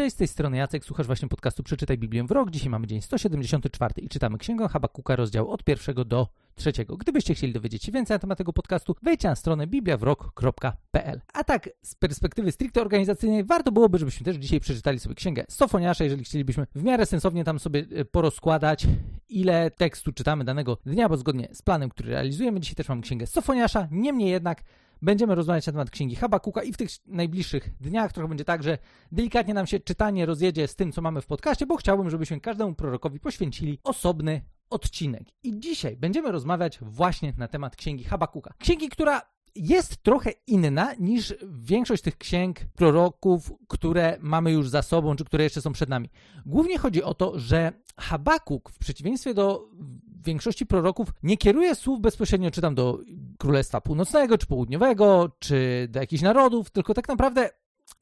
Cześć, z tej strony Jacek, słuchasz właśnie podcastu Przeczytaj Biblię w rok. Dzisiaj mamy dzień 174 i czytamy Księgę Habakuka, rozdział od pierwszego do trzeciego. Gdybyście chcieli dowiedzieć się więcej na temat tego podcastu, wejdźcie na stronę bibliawrok.pl. A tak, z perspektywy stricte organizacyjnej, warto byłoby, żebyśmy też dzisiaj przeczytali sobie Księgę Sofoniasza, jeżeli chcielibyśmy w miarę sensownie tam sobie e, porozkładać, ile tekstu czytamy danego dnia, bo zgodnie z planem, który realizujemy, dzisiaj też mam Księgę Sofoniasza, niemniej jednak Będziemy rozmawiać na temat księgi Habakuka i w tych najbliższych dniach trochę będzie tak, że delikatnie nam się czytanie rozjedzie z tym, co mamy w podcaście, bo chciałbym, żebyśmy każdemu prorokowi poświęcili osobny odcinek. I dzisiaj będziemy rozmawiać właśnie na temat księgi Habakuka. Księgi, która jest trochę inna niż większość tych księg proroków, które mamy już za sobą, czy które jeszcze są przed nami. Głównie chodzi o to, że Habakuk, w przeciwieństwie do większości proroków, nie kieruje słów bezpośrednio, czy tam do Królestwa Północnego, czy Południowego, czy do jakichś narodów, tylko tak naprawdę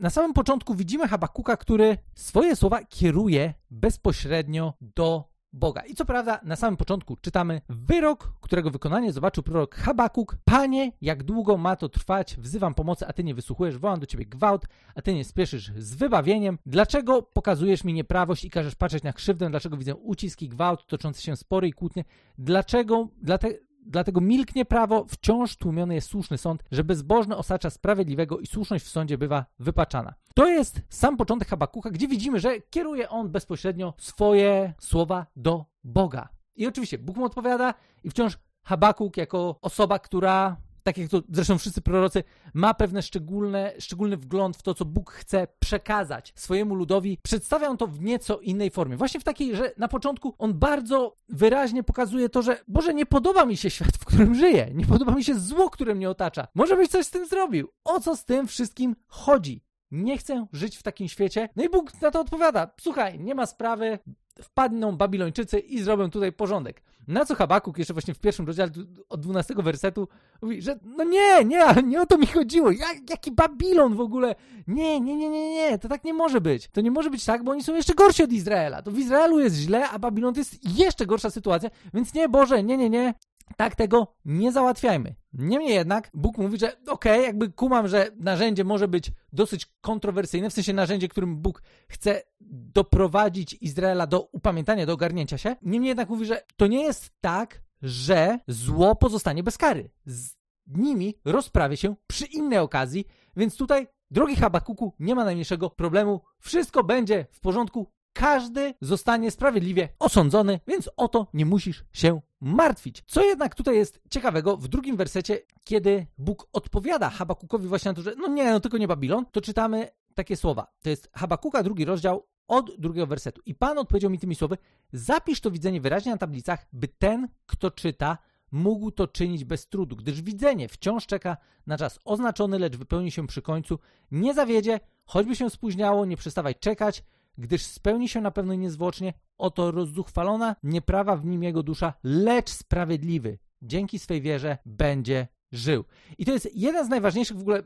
na samym początku widzimy Habakuka, który swoje słowa kieruje bezpośrednio do Boga. I co prawda, na samym początku czytamy wyrok, którego wykonanie zobaczył prorok Habakuk. Panie, jak długo ma to trwać? Wzywam pomocy, a ty nie wysłuchujesz, wołam do ciebie gwałt, a ty nie spieszysz z wybawieniem. Dlaczego pokazujesz mi nieprawość i każesz patrzeć na krzywdę? Dlaczego widzę uciski, gwałt, toczące się spory i kłótnie? Dlaczego? Dlatego Dlatego milknie prawo, wciąż tłumiony jest słuszny sąd, że bezbożny osacza sprawiedliwego i słuszność w sądzie bywa wypaczana. To jest sam początek Habakucha, gdzie widzimy, że kieruje on bezpośrednio swoje słowa do Boga. I oczywiście Bóg mu odpowiada i wciąż Habakuk jako osoba, która tak jak to zresztą wszyscy prorocy, ma pewne szczególne, szczególny wgląd w to, co Bóg chce przekazać swojemu ludowi. Przedstawia on to w nieco innej formie. Właśnie w takiej, że na początku on bardzo wyraźnie pokazuje to, że Boże, nie podoba mi się świat, w którym żyję. Nie podoba mi się zło, które mnie otacza. Może byś coś z tym zrobił. O co z tym wszystkim chodzi? Nie chcę żyć w takim świecie. No i Bóg na to odpowiada: Słuchaj, nie ma sprawy, wpadną Babilończycy i zrobią tutaj porządek. Na co Habakuk jeszcze właśnie w pierwszym rozdziale od 12 wersetu mówi, że no nie, nie, nie o to mi chodziło. Jak, jaki Babilon w ogóle? Nie, nie, nie, nie, nie, to tak nie może być. To nie może być tak, bo oni są jeszcze gorsi od Izraela. To w Izraelu jest źle, a Babilon to jest jeszcze gorsza sytuacja, więc nie, Boże, nie, nie, nie. Tak tego nie załatwiajmy. Niemniej jednak Bóg mówi, że okej, okay, jakby kumam, że narzędzie może być dosyć kontrowersyjne, w sensie narzędzie, którym Bóg chce doprowadzić Izraela do upamiętania, do ogarnięcia się. Niemniej jednak mówi, że to nie jest tak, że zło pozostanie bez kary. Z nimi rozprawię się przy innej okazji, więc tutaj, drogi Habakuku, nie ma najmniejszego problemu. Wszystko będzie w porządku, każdy zostanie sprawiedliwie osądzony, więc o to nie musisz się martwić. Co jednak tutaj jest ciekawego, w drugim wersecie, kiedy Bóg odpowiada Habakukowi właśnie na to, że no nie, no tylko nie Babilon, to czytamy takie słowa. To jest Habakuka, drugi rozdział, od drugiego wersetu. I Pan odpowiedział mi tymi słowy: Zapisz to widzenie wyraźnie na tablicach, by ten, kto czyta, mógł to czynić bez trudu, gdyż widzenie wciąż czeka na czas oznaczony, lecz wypełni się przy końcu. Nie zawiedzie, choćby się spóźniało, nie przestawaj czekać, gdyż spełni się na pewno niezwłocznie. Oto rozzuchwalona, nieprawa w nim jego dusza, lecz sprawiedliwy. Dzięki swej wierze będzie żył. I to jest jeden z najważniejszych w ogóle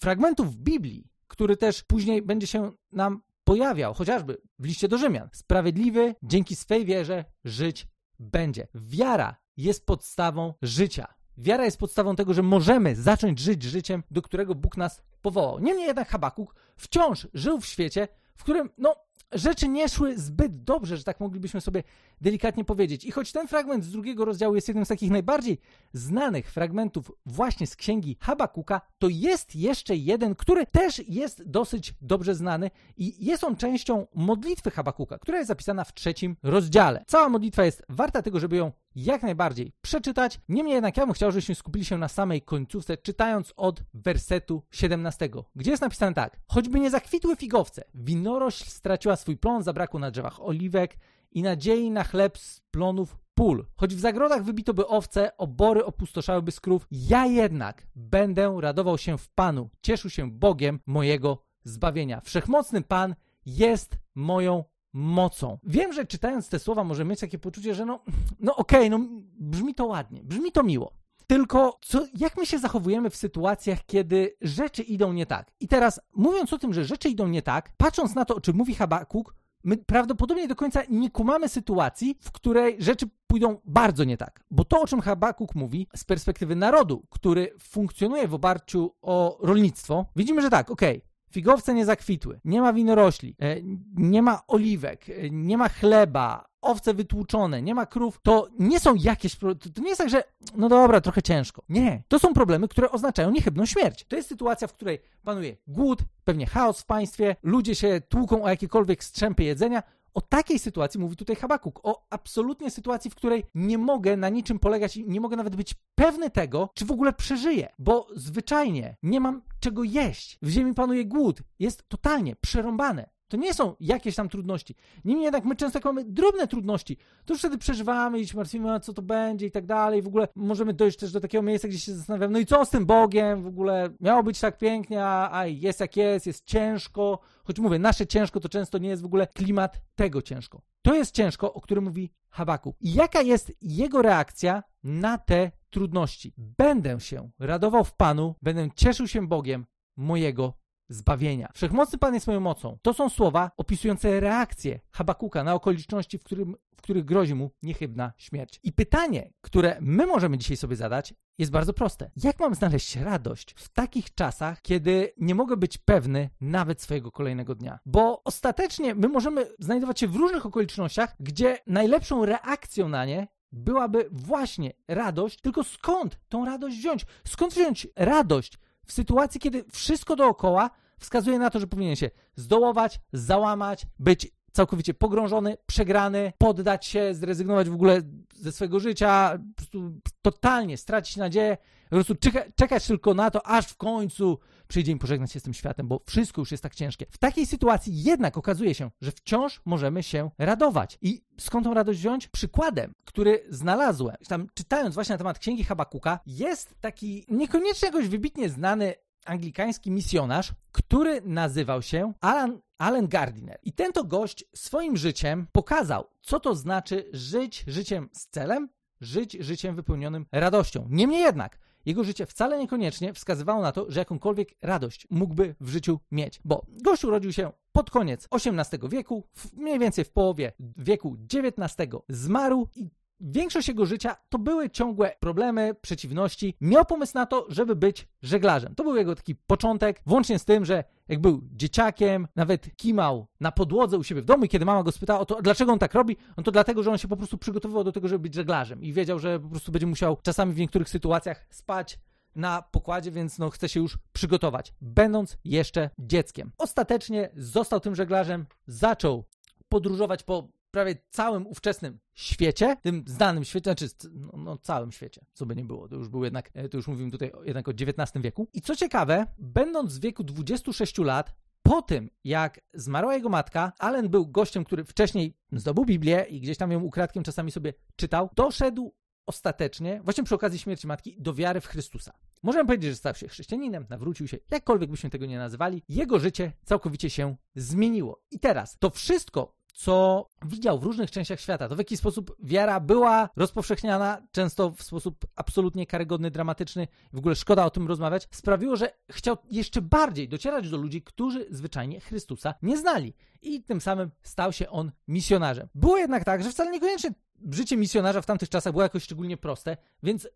fragmentów Biblii, który też później będzie się nam pojawiał, chociażby w liście do Rzymian. Sprawiedliwy dzięki swej wierze żyć będzie. Wiara jest podstawą życia. Wiara jest podstawą tego, że możemy zacząć żyć życiem, do którego Bóg nas powołał. Niemniej jednak Habakuk wciąż żył w świecie, w którym, no, rzeczy nie szły zbyt dobrze, że tak moglibyśmy sobie delikatnie powiedzieć. I choć ten fragment z drugiego rozdziału jest jednym z takich najbardziej znanych fragmentów właśnie z księgi Habakuka, to jest jeszcze jeden, który też jest dosyć dobrze znany i jest on częścią modlitwy Habakuka, która jest zapisana w trzecim rozdziale. Cała modlitwa jest warta tego, żeby ją jak najbardziej przeczytać. Niemniej jednak ja bym chciał, żebyśmy skupili się na samej końcówce, czytając od wersetu 17, gdzie jest napisane tak. Choćby nie zakwitły figowce, winorośl straciła swój plon, zabrakło na drzewach oliwek i nadziei na chleb z plonów pól. Choć w zagrodach wybito by owce, obory opustoszałyby z krów, ja jednak będę radował się w Panu, cieszył się Bogiem mojego zbawienia. Wszechmocny Pan jest moją mocą. Wiem, że czytając te słowa może mieć takie poczucie, że no, no okej, okay, no brzmi to ładnie, brzmi to miło. Tylko co, jak my się zachowujemy w sytuacjach, kiedy rzeczy idą nie tak? I teraz, mówiąc o tym, że rzeczy idą nie tak, patrząc na to, o czym mówi Habakuk, my prawdopodobnie do końca nie kumamy sytuacji, w której rzeczy pójdą bardzo nie tak. Bo to, o czym Habakuk mówi z perspektywy narodu, który funkcjonuje w oparciu o rolnictwo, widzimy, że tak, okej, okay, figowce nie zakwitły, nie ma winorośli, e, nie ma oliwek, e, nie ma chleba, owce wytłuczone, nie ma krów, to nie są jakieś. To nie jest tak, że no dobra, trochę ciężko. Nie. To są problemy, które oznaczają niechybną śmierć. To jest sytuacja, w której panuje głód, pewnie chaos w państwie, ludzie się tłuką o jakiekolwiek strzępy jedzenia. O takiej sytuacji mówi tutaj Habakuk. O absolutnie sytuacji, w której nie mogę na niczym polegać i nie mogę nawet być pewny tego, czy w ogóle przeżyję, bo zwyczajnie nie mam czego jeść. W ziemi panuje głód. Jest totalnie przerąbane. To nie są jakieś tam trudności. Niemniej jednak my często jak mamy drobne trudności, to już wtedy przeżywamy i się martwimy, co to będzie i tak dalej. W ogóle możemy dojść też do takiego miejsca, gdzie się zastanawiamy, no i co z tym Bogiem? W ogóle miało być tak pięknie, a jest jak jest, jest ciężko. Choć mówię, nasze ciężko to często nie jest w ogóle klimat tego ciężko. To jest ciężko, o którym mówi Habaku. I jaka jest jego reakcja na te trudności? Będę się radował w Panu, będę cieszył się Bogiem mojego zbawienia. Wszechmocny Pan jest moją mocą. To są słowa opisujące reakcję Habakuka na okoliczności, w, którym, w których grozi mu niechybna śmierć. I pytanie, które my możemy dzisiaj sobie zadać, jest bardzo proste. Jak mam znaleźć radość w takich czasach, kiedy nie mogę być pewny nawet swojego kolejnego dnia? Bo ostatecznie my możemy znajdować się w różnych okolicznościach, gdzie najlepszą reakcją na nie byłaby właśnie radość, tylko skąd tą radość wziąć? Skąd wziąć radość w sytuacji, kiedy wszystko dookoła wskazuje na to, że powinien się zdołować, załamać, być całkowicie pogrążony, przegrany, poddać się, zrezygnować w ogóle ze swojego życia, po prostu totalnie stracić nadzieję, po prostu czeka, czekać tylko na to, aż w końcu przyjdzie im pożegnać się z tym światem, bo wszystko już jest tak ciężkie. W takiej sytuacji jednak okazuje się, że wciąż możemy się radować. I skąd tą radość wziąć? Przykładem, który znalazłem, tam czytając właśnie na temat księgi Habakuka, jest taki niekoniecznie jakoś wybitnie znany anglikański misjonarz, który nazywał się Alan, Alan Gardiner. I ten to gość swoim życiem pokazał, co to znaczy żyć życiem z celem, żyć życiem wypełnionym radością. Niemniej jednak, jego życie wcale niekoniecznie wskazywało na to, że jakąkolwiek radość mógłby w życiu mieć, bo gość urodził się pod koniec XVIII wieku, mniej więcej w połowie wieku XIX zmarł i Większość jego życia to były ciągłe problemy, przeciwności. Miał pomysł na to, żeby być żeglarzem. To był jego taki początek, włącznie z tym, że jak był dzieciakiem, nawet kimał na podłodze u siebie w domu i kiedy mama go spytała o to, dlaczego on tak robi, no to dlatego, że on się po prostu przygotowywał do tego, żeby być żeglarzem i wiedział, że po prostu będzie musiał czasami w niektórych sytuacjach spać na pokładzie, więc no chce się już przygotować, będąc jeszcze dzieckiem. Ostatecznie został tym żeglarzem, zaczął podróżować po prawie całym ówczesnym świecie, tym znanym świecie, znaczy no, no, całym świecie, co by nie było, to już był jednak, e, to już mówimy tutaj jednak o XIX wieku. I co ciekawe, będąc w wieku 26 lat, po tym, jak zmarła jego matka, Allen był gościem, który wcześniej zdobył Biblię i gdzieś tam ją ukradkiem czasami sobie czytał, doszedł ostatecznie, właśnie przy okazji śmierci matki, do wiary w Chrystusa. Możemy powiedzieć, że stał się chrześcijaninem, nawrócił się, jakkolwiek byśmy tego nie nazywali, jego życie całkowicie się zmieniło. I teraz to wszystko, co widział w różnych częściach świata, to w jaki sposób wiara była rozpowszechniana, często w sposób absolutnie karygodny, dramatyczny, w ogóle szkoda o tym rozmawiać, sprawiło, że chciał jeszcze bardziej docierać do ludzi, którzy zwyczajnie Chrystusa nie znali. I tym samym stał się on misjonarzem. Było jednak tak, że wcale niekoniecznie życie misjonarza w tamtych czasach było jakoś szczególnie proste, więc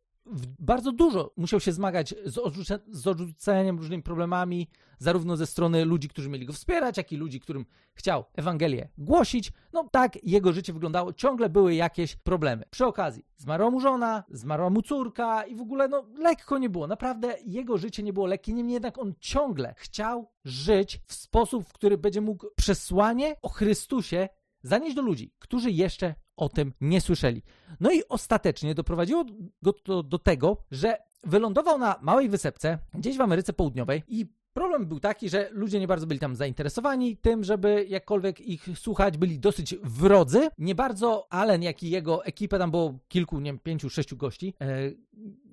bardzo dużo musiał się zmagać z, odrzuce, z odrzuceniem, różnymi problemami, zarówno ze strony ludzi, którzy mieli go wspierać, jak i ludzi, którym chciał Ewangelię głosić. No tak jego życie wyglądało, ciągle były jakieś problemy. Przy okazji zmarła mu żona, zmarła mu córka i w ogóle no lekko nie było. Naprawdę jego życie nie było lekkie, niemniej jednak on ciągle chciał żyć w sposób, w który będzie mógł przesłanie o Chrystusie zanieść do ludzi, którzy jeszcze o tym nie słyszeli. No i ostatecznie doprowadziło go to do tego, że wylądował na małej wysepce gdzieś w Ameryce Południowej i Problem był taki, że ludzie nie bardzo byli tam zainteresowani tym, żeby jakkolwiek ich słuchać, byli dosyć wrodzy. Nie bardzo Allen, jak i jego ekipę, tam było kilku, nie wiem, pięciu, sześciu gości, e,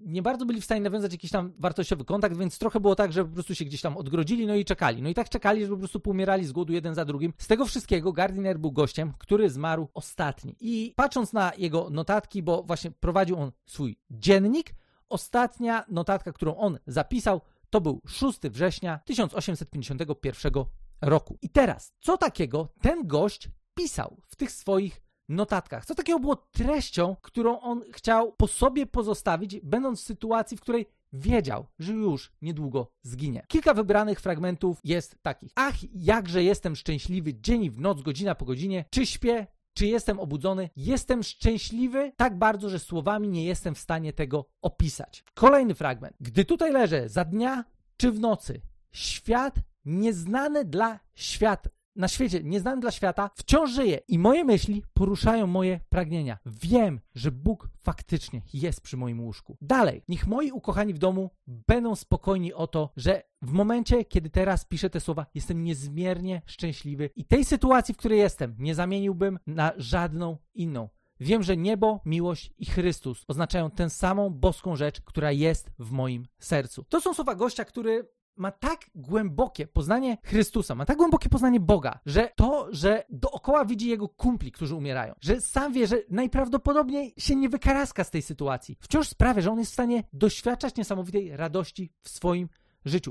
nie bardzo byli w stanie nawiązać jakiś tam wartościowy kontakt, więc trochę było tak, że po prostu się gdzieś tam odgrodzili, no i czekali. No i tak czekali, że po prostu pomierali z głodu jeden za drugim. Z tego wszystkiego Gardiner był gościem, który zmarł ostatni. I patrząc na jego notatki, bo właśnie prowadził on swój dziennik, ostatnia notatka, którą on zapisał, to był 6 września 1851 roku. I teraz, co takiego ten gość pisał w tych swoich notatkach? Co takiego było treścią, którą on chciał po sobie pozostawić, będąc w sytuacji, w której wiedział, że już niedługo zginie. Kilka wybranych fragmentów jest takich. Ach, jakże jestem szczęśliwy dzień i w noc, godzina po godzinie. Czy śpię, czy jestem obudzony? Jestem szczęśliwy tak bardzo, że słowami nie jestem w stanie tego opisać. Kolejny fragment. Gdy tutaj leżę, za dnia czy w nocy, świat nieznany dla świata, na świecie, nieznany dla świata, wciąż żyje i moje myśli poruszają moje pragnienia. Wiem, że Bóg faktycznie jest przy moim łóżku. Dalej, niech moi ukochani w domu będą spokojni o to, że w momencie, kiedy teraz piszę te słowa, jestem niezmiernie szczęśliwy i tej sytuacji, w której jestem, nie zamieniłbym na żadną inną. Wiem, że niebo, miłość i Chrystus oznaczają tę samą boską rzecz, która jest w moim sercu. To są słowa gościa, który ma tak głębokie poznanie Chrystusa, ma tak głębokie poznanie Boga, że to, że dookoła widzi jego kumpli, którzy umierają, że sam wie, że najprawdopodobniej się nie wykaraska z tej sytuacji, wciąż sprawia, że on jest w stanie doświadczać niesamowitej radości w swoim życiu,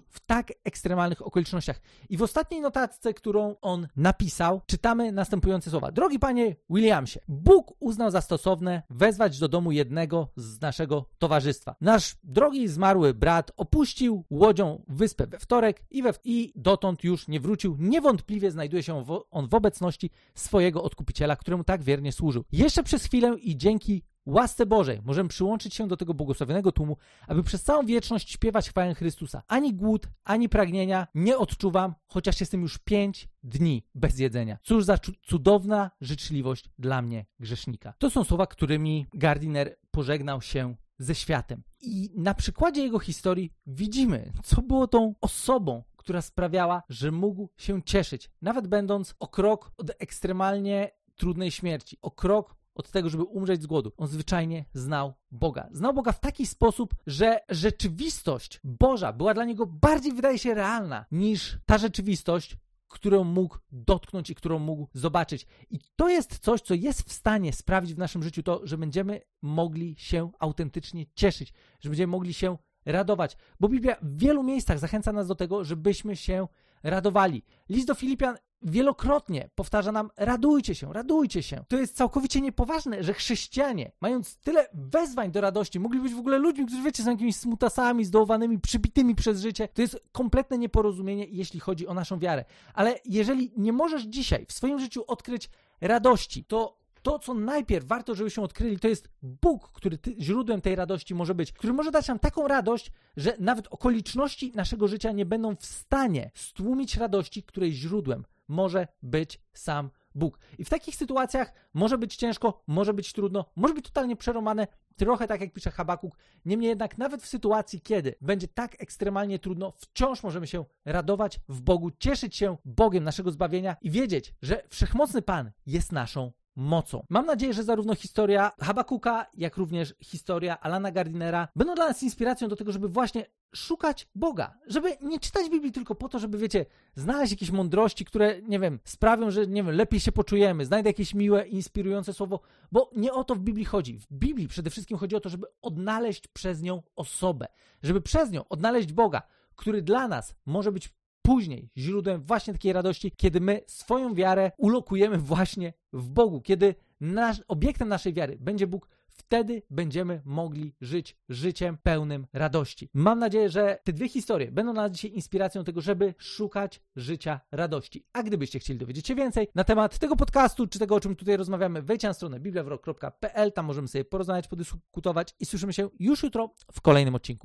w tak ekstremalnych okolicznościach. I w ostatniej notatce, którą on napisał, czytamy następujące słowa. Drogi panie Williamsie, Bóg uznał za stosowne wezwać do domu jednego z naszego towarzystwa. Nasz drogi zmarły brat opuścił łodzią wyspę we wtorek i, we, i dotąd już nie wrócił. Niewątpliwie znajduje się on w obecności swojego odkupiciela, któremu tak wiernie służył. Jeszcze przez chwilę i dzięki łasce Bożej możemy przyłączyć się do tego błogosławionego tłumu, aby przez całą wieczność śpiewać chwałę Chrystusa. Ani głód, ani pragnienia nie odczuwam, chociaż jestem już pięć dni bez jedzenia. Cóż za cudowna życzliwość dla mnie, grzesznika. To są słowa, którymi Gardiner pożegnał się ze światem. I na przykładzie jego historii widzimy, co było tą osobą, która sprawiała, że mógł się cieszyć, nawet będąc o krok od ekstremalnie trudnej śmierci, o krok od tego, żeby umrzeć z głodu. On zwyczajnie znał Boga. Znał Boga w taki sposób, że rzeczywistość Boża była dla niego bardziej, wydaje się, realna niż ta rzeczywistość, którą mógł dotknąć i którą mógł zobaczyć. I to jest coś, co jest w stanie sprawić w naszym życiu to, że będziemy mogli się autentycznie cieszyć, że będziemy mogli się radować. Bo Biblia w wielu miejscach zachęca nas do tego, żebyśmy się radowali. List do Filipian wielokrotnie powtarza nam: radujcie się, radujcie się. To jest całkowicie niepoważne, że chrześcijanie, mając tyle wezwań do radości, mogli być w ogóle ludźmi, którzy wiecie, są jakimiś smutasami, zdołowanymi, przybitymi przez życie. To jest kompletne nieporozumienie, jeśli chodzi o naszą wiarę. Ale jeżeli nie możesz dzisiaj w swoim życiu odkryć radości, to to, co najpierw warto, żebyśmy odkryli, to jest Bóg, który ty, źródłem tej radości może być, który może dać nam taką radość, że nawet okoliczności naszego życia nie będą w stanie stłumić radości, której źródłem może być sam Bóg. I w takich sytuacjach może być ciężko, może być trudno, może być totalnie przeromane, trochę tak jak pisze Habakuk. Niemniej jednak, nawet w sytuacji, kiedy będzie tak ekstremalnie trudno, wciąż możemy się radować w Bogu, cieszyć się Bogiem naszego zbawienia i wiedzieć, że wszechmocny Pan jest naszą mocą. Mam nadzieję, że zarówno historia Habakuka, jak również historia Alana Gardinera będą dla nas inspiracją do tego, żeby właśnie szukać Boga, żeby nie czytać Biblii tylko po to, żeby, wiecie, znaleźć jakieś mądrości, które, nie wiem, sprawią, że, nie wiem, lepiej się poczujemy, znajdę jakieś miłe, inspirujące słowo, bo nie o to w Biblii chodzi. W Biblii przede wszystkim chodzi o to, żeby odnaleźć przez nią osobę, żeby przez nią odnaleźć Boga, który dla nas może być później źródłem właśnie takiej radości, kiedy my swoją wiarę ulokujemy właśnie w Bogu, kiedy nasz, obiektem naszej wiary będzie Bóg, wtedy będziemy mogli żyć życiem pełnym radości. Mam nadzieję, że te dwie historie będą dla nas dzisiaj inspiracją do tego, żeby szukać życia radości. A gdybyście chcieli dowiedzieć się więcej na temat tego podcastu, czy tego, o czym tutaj rozmawiamy, wejdźcie na stronę bibliawrok.pl, tam możemy sobie porozmawiać, podyskutować i słyszymy się już jutro w kolejnym odcinku.